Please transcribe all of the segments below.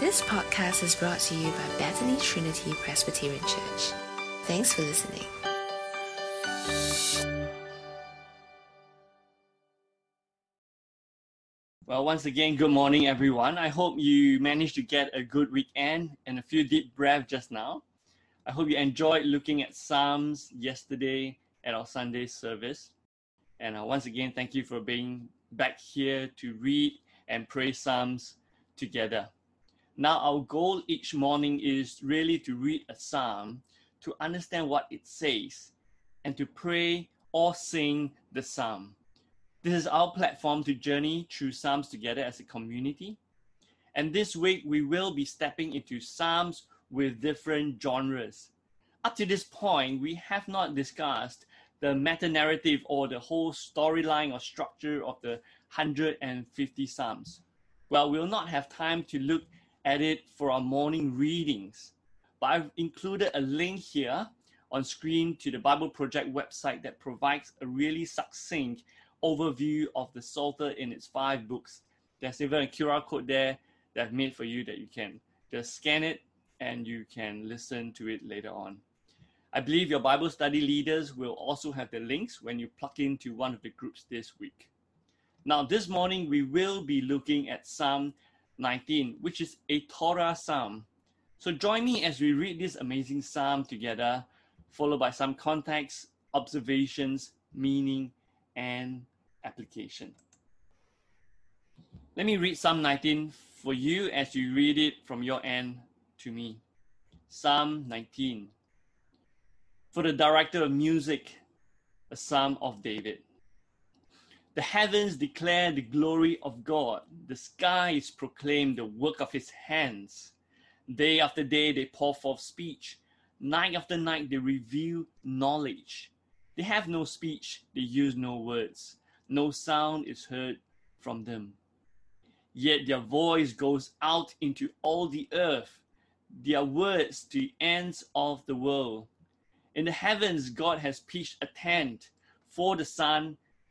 This podcast is brought to you by Bethany Trinity Presbyterian Church. Thanks for listening. Well, once again, good morning, everyone. I hope you managed to get a good weekend and a few deep breaths just now. I hope you enjoyed looking at Psalms yesterday at our Sunday service. And uh, once again, thank you for being back here to read and pray Psalms together. Now, our goal each morning is really to read a Psalm, to understand what it says, and to pray or sing the Psalm. This is our platform to journey through Psalms together as a community. And this week, we will be stepping into Psalms with different genres. Up to this point, we have not discussed the meta narrative or the whole storyline or structure of the 150 Psalms. Well, we'll not have time to look it for our morning readings, but I've included a link here on screen to the Bible Project website that provides a really succinct overview of the Psalter in its five books. There's even a QR code there that I've made for you that you can just scan it and you can listen to it later on. I believe your Bible study leaders will also have the links when you plug into one of the groups this week. Now, this morning we will be looking at Psalm 19, which is a Torah psalm. So join me as we read this amazing psalm together, followed by some context, observations, meaning, and application. Let me read Psalm 19 for you as you read it from your end to me. Psalm 19. For the director of music, a psalm of David. The heavens declare the glory of God. The skies proclaim the work of his hands. Day after day they pour forth speech. Night after night they reveal knowledge. They have no speech, they use no words. No sound is heard from them. Yet their voice goes out into all the earth, their words to the ends of the world. In the heavens, God has pitched a tent for the sun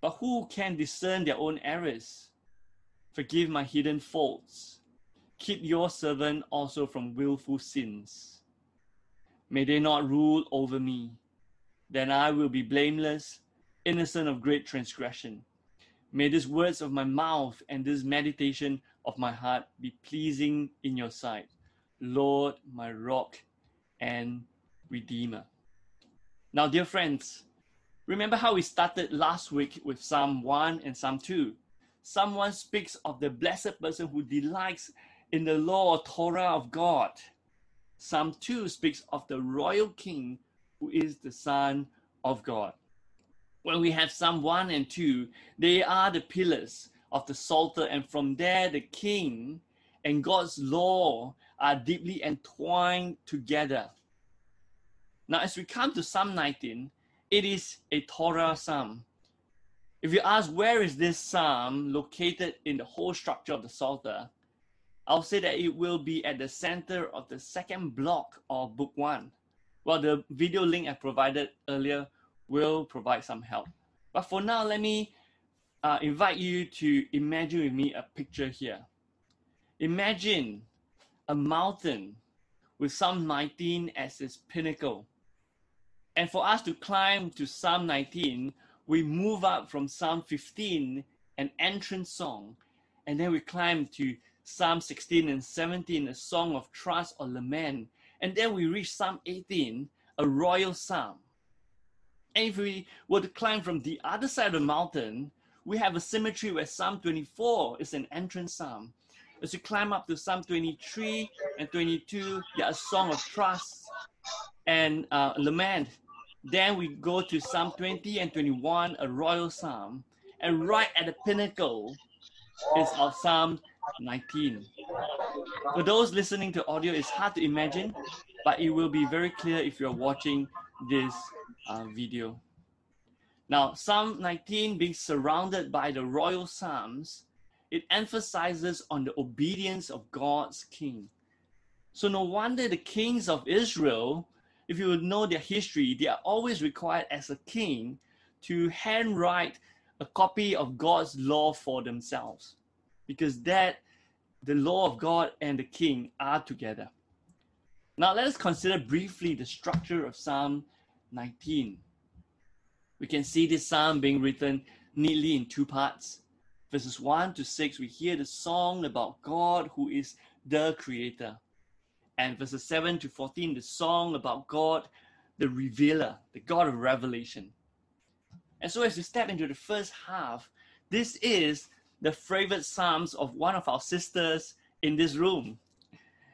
But who can discern their own errors? Forgive my hidden faults. Keep your servant also from willful sins. May they not rule over me. Then I will be blameless, innocent of great transgression. May these words of my mouth and this meditation of my heart be pleasing in your sight, Lord, my rock and redeemer. Now, dear friends, Remember how we started last week with Psalm 1 and Psalm 2? Psalm 1 speaks of the blessed person who delights in the law or Torah of God. Psalm 2 speaks of the royal king who is the Son of God. When we have Psalm 1 and 2, they are the pillars of the Psalter, and from there, the king and God's law are deeply entwined together. Now, as we come to Psalm 19, it is a Torah psalm. If you ask where is this psalm located in the whole structure of the Psalter, I'll say that it will be at the center of the second block of book one. Well, the video link I provided earlier will provide some help. But for now, let me uh, invite you to imagine with me a picture here. Imagine a mountain with Psalm 19 as its pinnacle and for us to climb to Psalm 19, we move up from Psalm 15, an entrance song, and then we climb to Psalm 16 and 17, a song of trust or lament, And then we reach Psalm 18, a royal psalm. And if we were to climb from the other side of the mountain, we have a symmetry where Psalm 24 is an entrance psalm. As you climb up to Psalm 23 and 22, you are a song of trust and uh, lament. Then we go to Psalm 20 and 21, a royal psalm. And right at the pinnacle is our Psalm 19. For those listening to audio, it's hard to imagine, but it will be very clear if you're watching this uh, video. Now, Psalm 19 being surrounded by the royal psalms, it emphasizes on the obedience of God's king. So no wonder the kings of Israel, if you know their history, they are always required as a king to handwrite a copy of God's law for themselves. Because that the law of God and the king are together. Now let us consider briefly the structure of Psalm 19. We can see this psalm being written neatly in two parts. Verses 1 to 6, we hear the song about God who is the creator. And verses 7 to 14, the song about God, the revealer, the God of revelation. And so, as we step into the first half, this is the favorite psalms of one of our sisters in this room.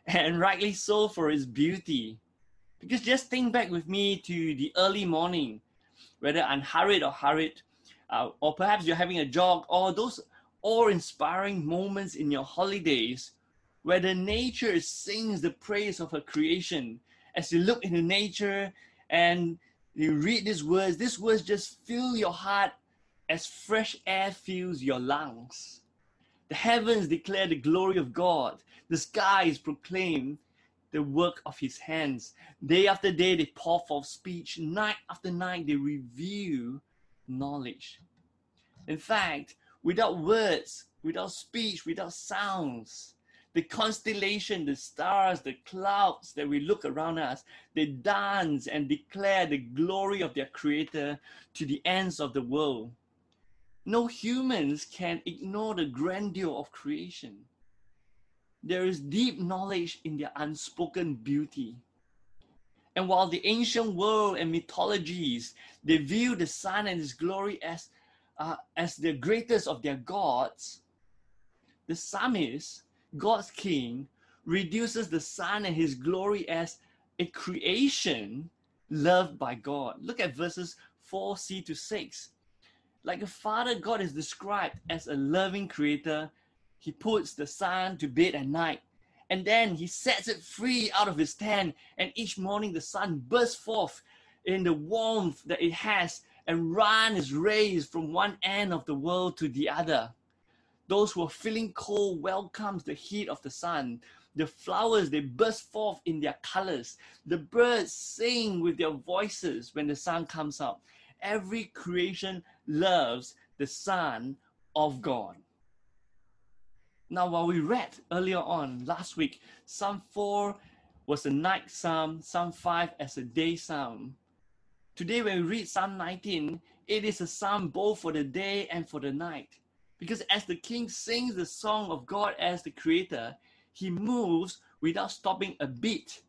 And rightly so for its beauty. Because just think back with me to the early morning, whether unhurried or hurried, uh, or perhaps you're having a jog, or those awe inspiring moments in your holidays where the nature sings the praise of her creation. As you look into nature and you read these words, these words just fill your heart as fresh air fills your lungs. The heavens declare the glory of God. The skies proclaim the work of his hands. Day after day, they pour forth speech. Night after night, they reveal knowledge. In fact, without words, without speech, without sounds, the constellation, the stars, the clouds that we look around us, they dance and declare the glory of their creator to the ends of the world. No humans can ignore the grandeur of creation. There is deep knowledge in their unspoken beauty. And while the ancient world and mythologies, they view the sun and his glory as, uh, as the greatest of their gods, the psalmist, God's king, reduces the sun and his glory as a creation loved by God. Look at verses 4c to 6. Like a father, God is described as a loving creator. He puts the sun to bed at night, and then he sets it free out of his tent. And each morning, the sun bursts forth in the warmth that it has and runs rays from one end of the world to the other. Those who are feeling cold welcomes the heat of the sun. The flowers they burst forth in their colors. The birds sing with their voices when the sun comes up every creation loves the Son of God. Now, while we read earlier on last week, Psalm 4 was a night psalm, Psalm 5 as a day psalm. Today, when we read Psalm 19, it is a psalm both for the day and for the night. Because as the king sings the song of God as the creator, he moves without stopping a beat.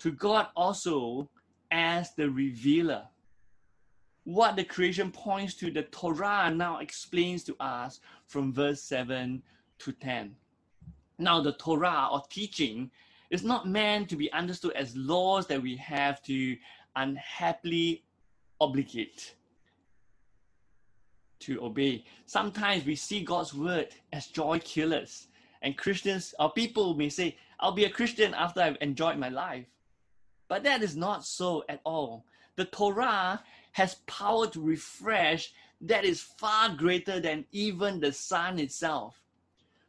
To God also as the revealer. What the creation points to, the Torah now explains to us from verse 7 to 10. Now, the Torah or teaching is not meant to be understood as laws that we have to unhappily obligate to obey. Sometimes we see God's word as joy killers. And Christians, our people may say, I'll be a Christian after I've enjoyed my life. But that is not so at all. The Torah has power to refresh that is far greater than even the sun itself.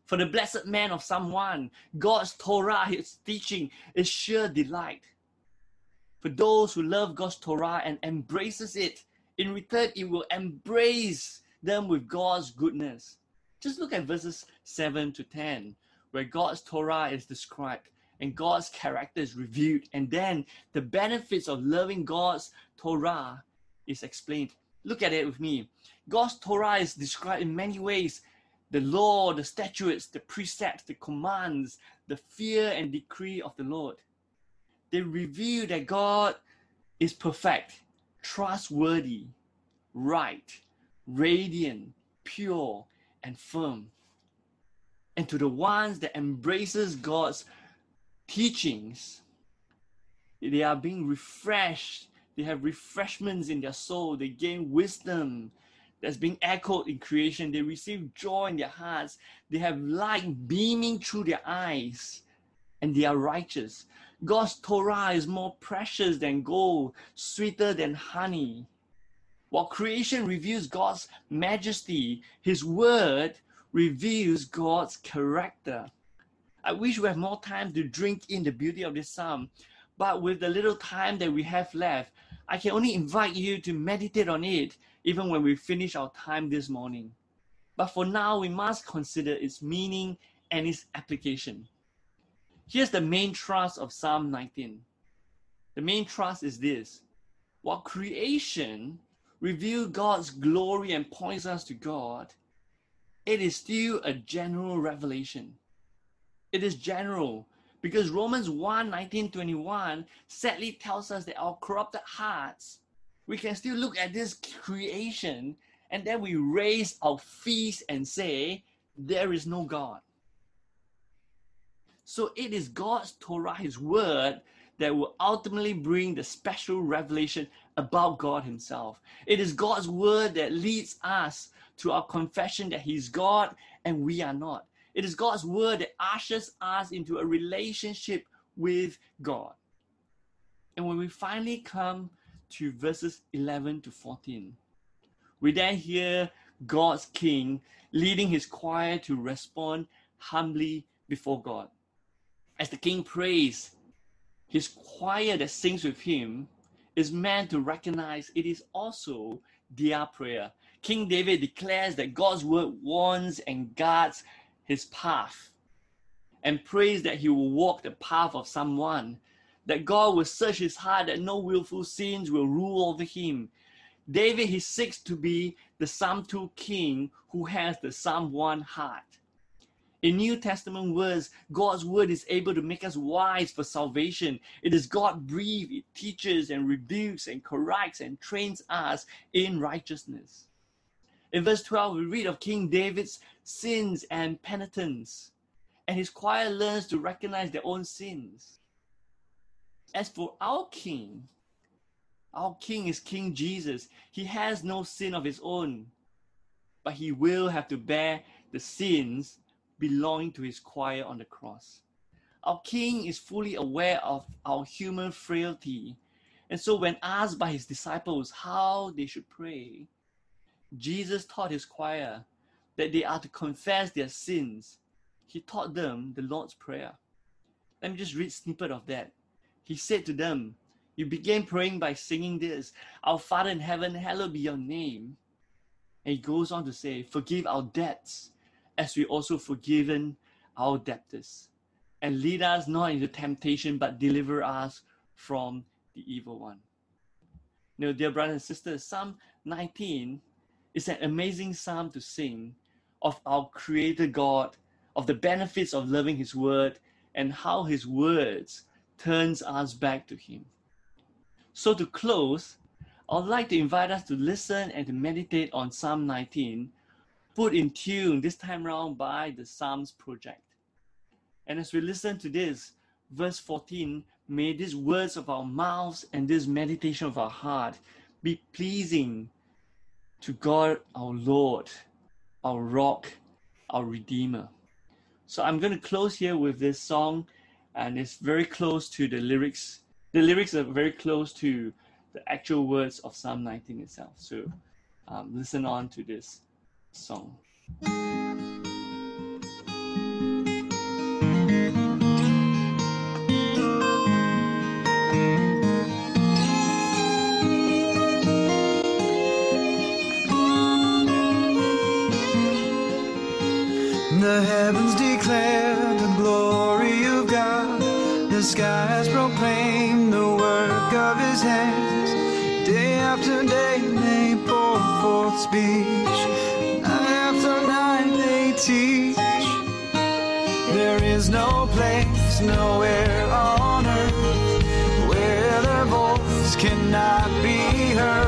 For the blessed man of Psalm 1, God's Torah, his teaching, is sheer delight. For those who love God's Torah and embraces it, in return, it will embrace them with God's goodness. Just look at verses 7 to 10, where God's Torah is described and God's character is revealed. And then the benefits of loving God's Torah is explained. Look at it with me. God's Torah is described in many ways the law, the statutes, the precepts, the commands, the fear and decree of the Lord. they reveal that God is perfect, trustworthy, right, radiant, pure, and firm. And to the ones that embraces God's teachings, they are being refreshed. They have refreshments in their soul. They gain wisdom that's being echoed in creation. They receive joy in their hearts. They have light beaming through their eyes. And they are righteous. God's Torah is more precious than gold, sweeter than honey. While creation reveals God's majesty, His word reveals God's character. I wish we had more time to drink in the beauty of this psalm, but with the little time that we have left, I can only invite you to meditate on it even when we finish our time this morning. But for now, we must consider its meaning and its application. Here's the main thrust of Psalm 19. The main thrust is this while creation reveals God's glory and points us to God, it is still a general revelation. It is general because Romans 1 19 21 sadly tells us that our corrupted hearts, we can still look at this creation and then we raise our feet and say, There is no God. So it is God's Torah, His word, that will ultimately bring the special revelation about God Himself. It is God's word that leads us to our confession that He's God and we are not. It is God's word that ushers us into a relationship with God. And when we finally come to verses 11 to 14, we then hear God's king leading his choir to respond humbly before God. As the king prays, his choir that sings with him is meant to recognize it is also their prayer. King David declares that God's word warns and guards his path and prays that he will walk the path of Psalm 1, that God will search his heart, that no willful sins will rule over him. David, he seeks to be the Psalm 2 king who has the Psalm 1 heart. In New Testament words, God's word is able to make us wise for salvation. It is God breathed. It teaches and rebukes and corrects and trains us in righteousness. In verse 12, we read of King David's sins and penitence, and his choir learns to recognize their own sins. As for our king, our king is King Jesus. He has no sin of his own, but he will have to bear the sins belonging to his choir on the cross. Our king is fully aware of our human frailty. And so, when asked by his disciples how they should pray, Jesus taught his choir that they are to confess their sins. He taught them the Lord's Prayer. Let me just read snippet of that. He said to them, You began praying by singing this Our Father in heaven, hallowed be your name. And he goes on to say, Forgive our debts as we also forgiven our debtors. And lead us not into temptation, but deliver us from the evil one. Now, dear brothers and sisters, Psalm 19 is an amazing psalm to sing of our Creator God, of the benefits of loving His Word, and how His words turns us back to Him. So to close, I'd like to invite us to listen and to meditate on Psalm 19 put in tune this time around by the Psalms Project. And as we listen to this, verse 14, may these words of our mouths and this meditation of our heart be pleasing to God our Lord, our rock, our Redeemer. So I'm going to close here with this song, and it's very close to the lyrics. The lyrics are very close to the actual words of Psalm 19 itself. So um, listen on to this song. The heavens declare the glory of God. The skies proclaim the work of his hands. Day after day they pour forth speech. There is no place nowhere on earth where their voice cannot be heard.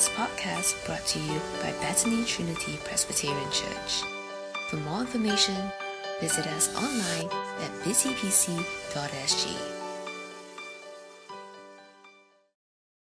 This podcast brought to you by Bethany Trinity Presbyterian Church. For more information, visit us online at busypc.sg.